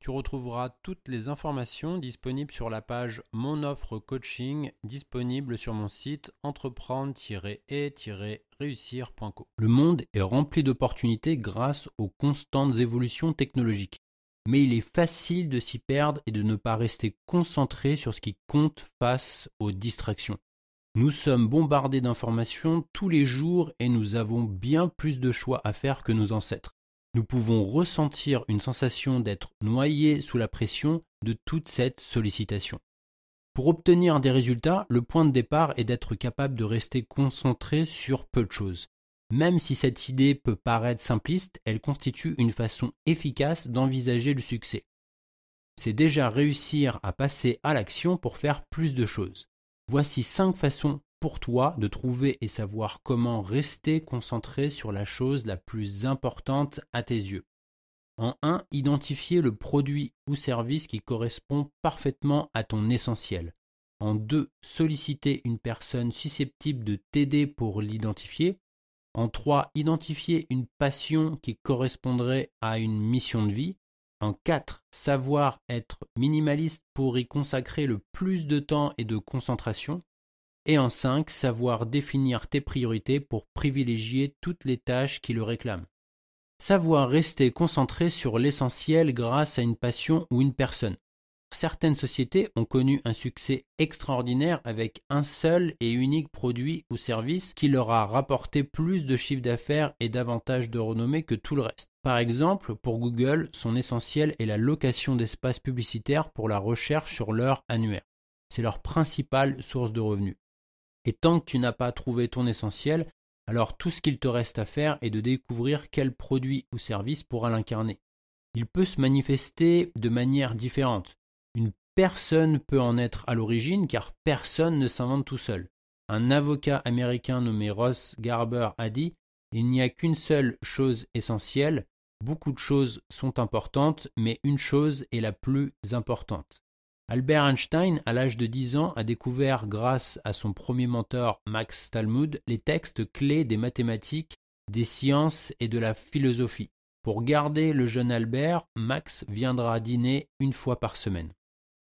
Tu retrouveras toutes les informations disponibles sur la page Mon offre coaching disponible sur mon site entreprendre-et-réussir.co. Le monde est rempli d'opportunités grâce aux constantes évolutions technologiques. Mais il est facile de s'y perdre et de ne pas rester concentré sur ce qui compte face aux distractions. Nous sommes bombardés d'informations tous les jours et nous avons bien plus de choix à faire que nos ancêtres nous pouvons ressentir une sensation d'être noyé sous la pression de toute cette sollicitation. Pour obtenir des résultats, le point de départ est d'être capable de rester concentré sur peu de choses. Même si cette idée peut paraître simpliste, elle constitue une façon efficace d'envisager le succès. C'est déjà réussir à passer à l'action pour faire plus de choses. Voici cinq façons pour toi de trouver et savoir comment rester concentré sur la chose la plus importante à tes yeux. En 1, identifier le produit ou service qui correspond parfaitement à ton essentiel. En 2, solliciter une personne susceptible de t'aider pour l'identifier. En 3, identifier une passion qui correspondrait à une mission de vie. En 4, savoir être minimaliste pour y consacrer le plus de temps et de concentration. Et en 5, savoir définir tes priorités pour privilégier toutes les tâches qui le réclament. Savoir rester concentré sur l'essentiel grâce à une passion ou une personne. Certaines sociétés ont connu un succès extraordinaire avec un seul et unique produit ou service qui leur a rapporté plus de chiffre d'affaires et davantage de renommée que tout le reste. Par exemple, pour Google, son essentiel est la location d'espaces publicitaires pour la recherche sur l'heure annuaire. C'est leur principale source de revenus. Et tant que tu n'as pas trouvé ton essentiel, alors tout ce qu'il te reste à faire est de découvrir quel produit ou service pourra l'incarner. Il peut se manifester de manière différente. Une personne peut en être à l'origine car personne ne s'invente tout seul. Un avocat américain nommé Ross Garber a dit Il n'y a qu'une seule chose essentielle, beaucoup de choses sont importantes, mais une chose est la plus importante. Albert Einstein, à l'âge de 10 ans, a découvert, grâce à son premier mentor Max Talmud, les textes clés des mathématiques, des sciences et de la philosophie. Pour garder le jeune Albert, Max viendra dîner une fois par semaine.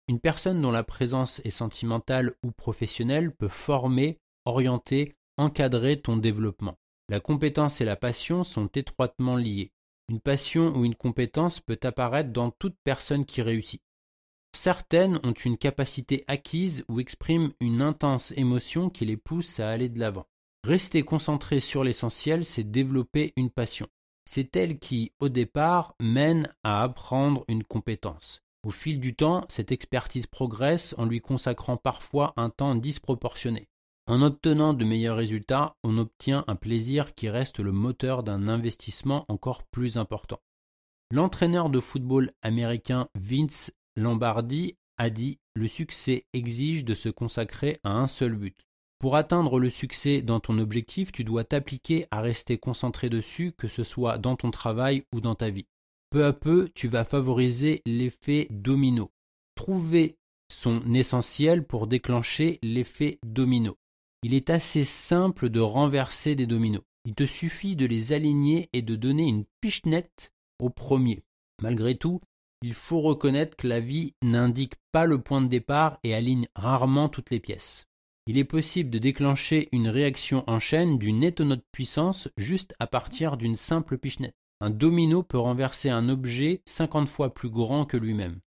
Une personne dont la présence est sentimentale ou professionnelle peut former, orienter, encadrer ton développement. La compétence et la passion sont étroitement liées. Une passion ou une compétence peut apparaître dans toute personne qui réussit. Certaines ont une capacité acquise ou expriment une intense émotion qui les pousse à aller de l'avant. Rester concentré sur l'essentiel, c'est développer une passion. C'est elle qui, au départ, mène à apprendre une compétence. Au fil du temps, cette expertise progresse en lui consacrant parfois un temps disproportionné. En obtenant de meilleurs résultats, on obtient un plaisir qui reste le moteur d'un investissement encore plus important. L'entraîneur de football américain Vince Lombardi a dit Le succès exige de se consacrer à un seul but. Pour atteindre le succès dans ton objectif, tu dois t'appliquer à rester concentré dessus, que ce soit dans ton travail ou dans ta vie. Peu à peu, tu vas favoriser l'effet domino. Trouver son essentiel pour déclencher l'effet domino. Il est assez simple de renverser des dominos. Il te suffit de les aligner et de donner une pichenette au premier. Malgré tout, il faut reconnaître que la vie n'indique pas le point de départ et aligne rarement toutes les pièces. Il est possible de déclencher une réaction en chaîne d'une étonnante puissance juste à partir d'une simple pichenette. Un domino peut renverser un objet 50 fois plus grand que lui-même.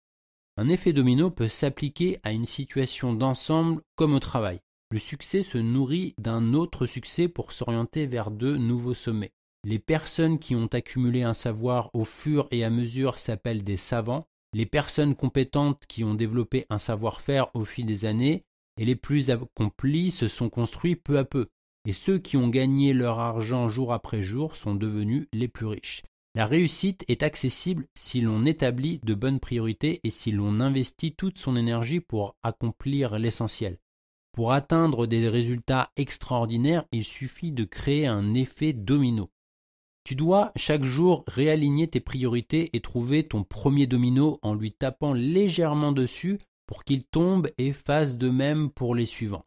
Un effet domino peut s'appliquer à une situation d'ensemble comme au travail. Le succès se nourrit d'un autre succès pour s'orienter vers de nouveaux sommets. Les personnes qui ont accumulé un savoir au fur et à mesure s'appellent des savants. Les personnes compétentes qui ont développé un savoir-faire au fil des années et les plus accomplis se sont construits peu à peu. Et ceux qui ont gagné leur argent jour après jour sont devenus les plus riches. La réussite est accessible si l'on établit de bonnes priorités et si l'on investit toute son énergie pour accomplir l'essentiel. Pour atteindre des résultats extraordinaires, il suffit de créer un effet domino. Tu dois chaque jour réaligner tes priorités et trouver ton premier domino en lui tapant légèrement dessus pour qu'il tombe et fasse de même pour les suivants.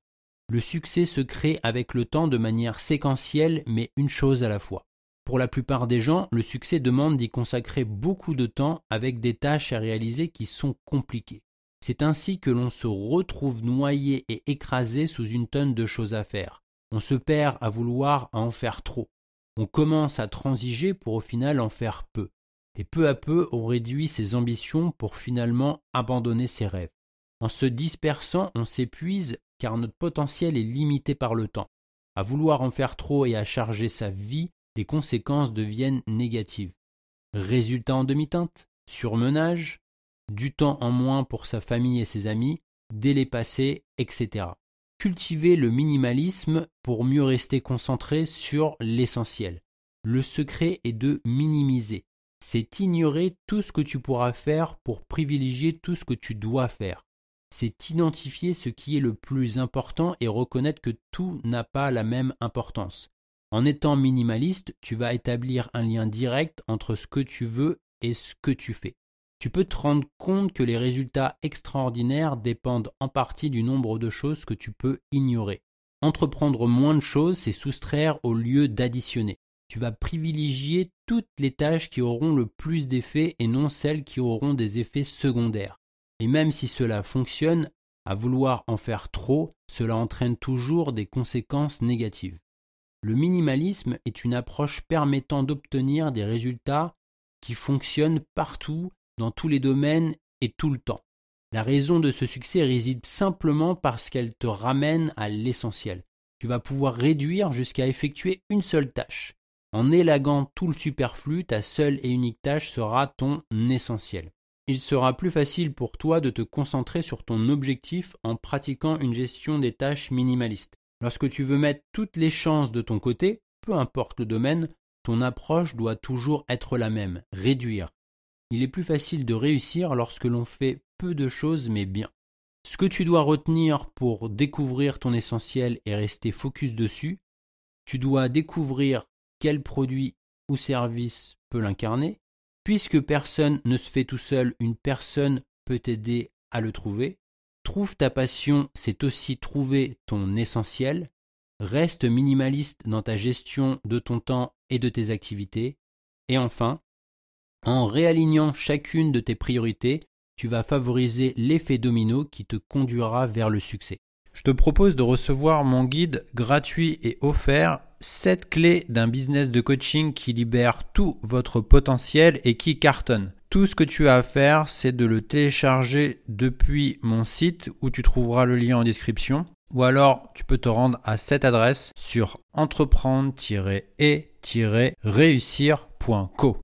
Le succès se crée avec le temps de manière séquentielle mais une chose à la fois. Pour la plupart des gens, le succès demande d'y consacrer beaucoup de temps avec des tâches à réaliser qui sont compliquées. C'est ainsi que l'on se retrouve noyé et écrasé sous une tonne de choses à faire. On se perd à vouloir en faire trop. On commence à transiger pour au final en faire peu. Et peu à peu, on réduit ses ambitions pour finalement abandonner ses rêves. En se dispersant, on s'épuise car notre potentiel est limité par le temps. À vouloir en faire trop et à charger sa vie, les conséquences deviennent négatives. Résultat en demi-teinte, surmenage, du temps en moins pour sa famille et ses amis, délai passé, etc. Cultiver le minimalisme pour mieux rester concentré sur l'essentiel. Le secret est de minimiser. C'est ignorer tout ce que tu pourras faire pour privilégier tout ce que tu dois faire. C'est identifier ce qui est le plus important et reconnaître que tout n'a pas la même importance. En étant minimaliste, tu vas établir un lien direct entre ce que tu veux et ce que tu fais. Tu peux te rendre compte que les résultats extraordinaires dépendent en partie du nombre de choses que tu peux ignorer. Entreprendre moins de choses, c'est soustraire au lieu d'additionner. Tu vas privilégier toutes les tâches qui auront le plus d'effets et non celles qui auront des effets secondaires. Et même si cela fonctionne, à vouloir en faire trop, cela entraîne toujours des conséquences négatives. Le minimalisme est une approche permettant d'obtenir des résultats qui fonctionnent partout, dans tous les domaines et tout le temps. La raison de ce succès réside simplement parce qu'elle te ramène à l'essentiel. Tu vas pouvoir réduire jusqu'à effectuer une seule tâche. En élaguant tout le superflu, ta seule et unique tâche sera ton essentiel. Il sera plus facile pour toi de te concentrer sur ton objectif en pratiquant une gestion des tâches minimalistes. Lorsque tu veux mettre toutes les chances de ton côté, peu importe le domaine, ton approche doit toujours être la même, réduire. Il est plus facile de réussir lorsque l'on fait peu de choses mais bien. Ce que tu dois retenir pour découvrir ton essentiel et rester focus dessus, tu dois découvrir quel produit ou service peut l'incarner. Puisque personne ne se fait tout seul, une personne peut t'aider à le trouver. Trouve ta passion, c'est aussi trouver ton essentiel. Reste minimaliste dans ta gestion de ton temps et de tes activités. Et enfin, en réalignant chacune de tes priorités, tu vas favoriser l'effet domino qui te conduira vers le succès. Je te propose de recevoir mon guide gratuit et offert 7 clés d'un business de coaching qui libère tout votre potentiel et qui cartonne. Tout ce que tu as à faire, c'est de le télécharger depuis mon site où tu trouveras le lien en description. Ou alors, tu peux te rendre à cette adresse sur entreprendre-et-réussir.co.